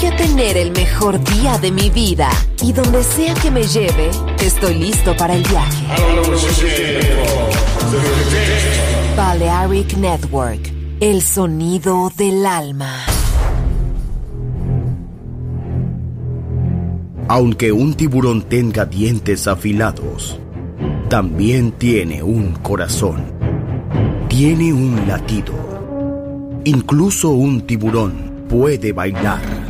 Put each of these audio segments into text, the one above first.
Voy a tener el mejor día de mi vida y donde sea que me lleve, estoy listo para el viaje. Balearic Network, el sonido del alma. Aunque un tiburón tenga dientes afilados, también tiene un corazón. Tiene un latido. Incluso un tiburón puede bailar.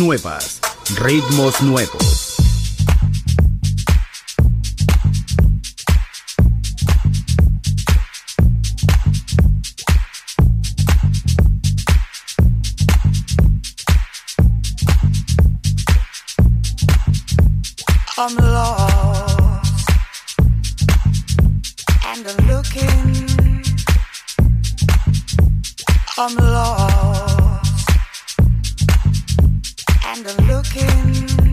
nuevas, ritmos nuevos. And I'm looking. I'm. I'm looking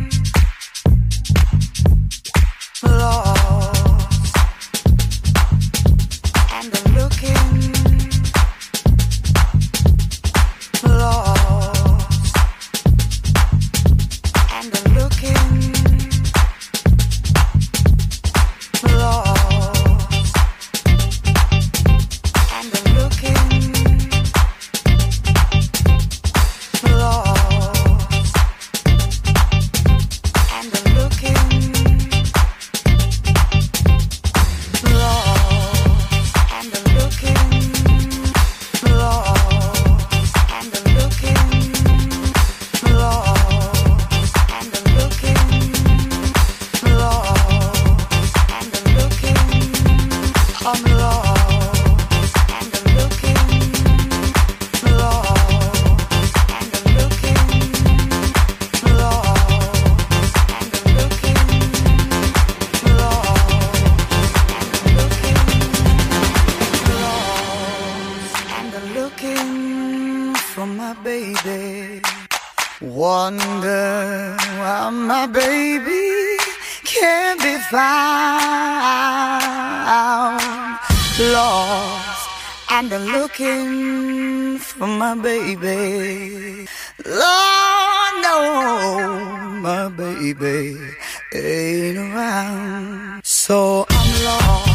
Lord, no, my baby ain't around. So I'm lost.